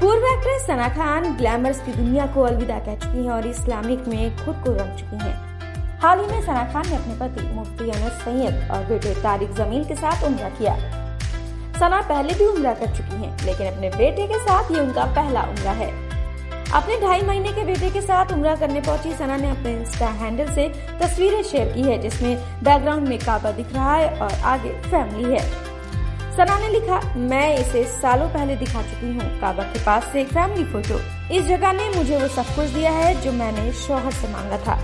पूर्व actress Sana Khan glamorous की दुनिया को अलविदा कह चुकी हैं और इस्लामिक में खुद को रंग चुकी हैं। हाल ही में सना खान ने अपने पति मुफ्ती अनस सैयद और बेटे तारिक जमील के साथ उम्र किया। सना पहले भी उम्र कर चुकी हैं, लेकिन अपने बेटे के साथ ये उनका पहला उम्र है। अपने ढाई महीने के बेटे के साथ उम्र करने पहुँची सना ने अपने इंस्टा हैंडल से तस्वीरें शेयर की है जिसमें बैकग्राउंड में काबा दिख रहा है और आगे फैमिली है। सना ने लिखा, मैं इसे सालों पहले दिखा चुकी हूँ। काबा के पास से फैमिली फ़ोटो इस जगह ने मुझे वो सब कुछ दिया है जो मैंने शोहर से मांगा था।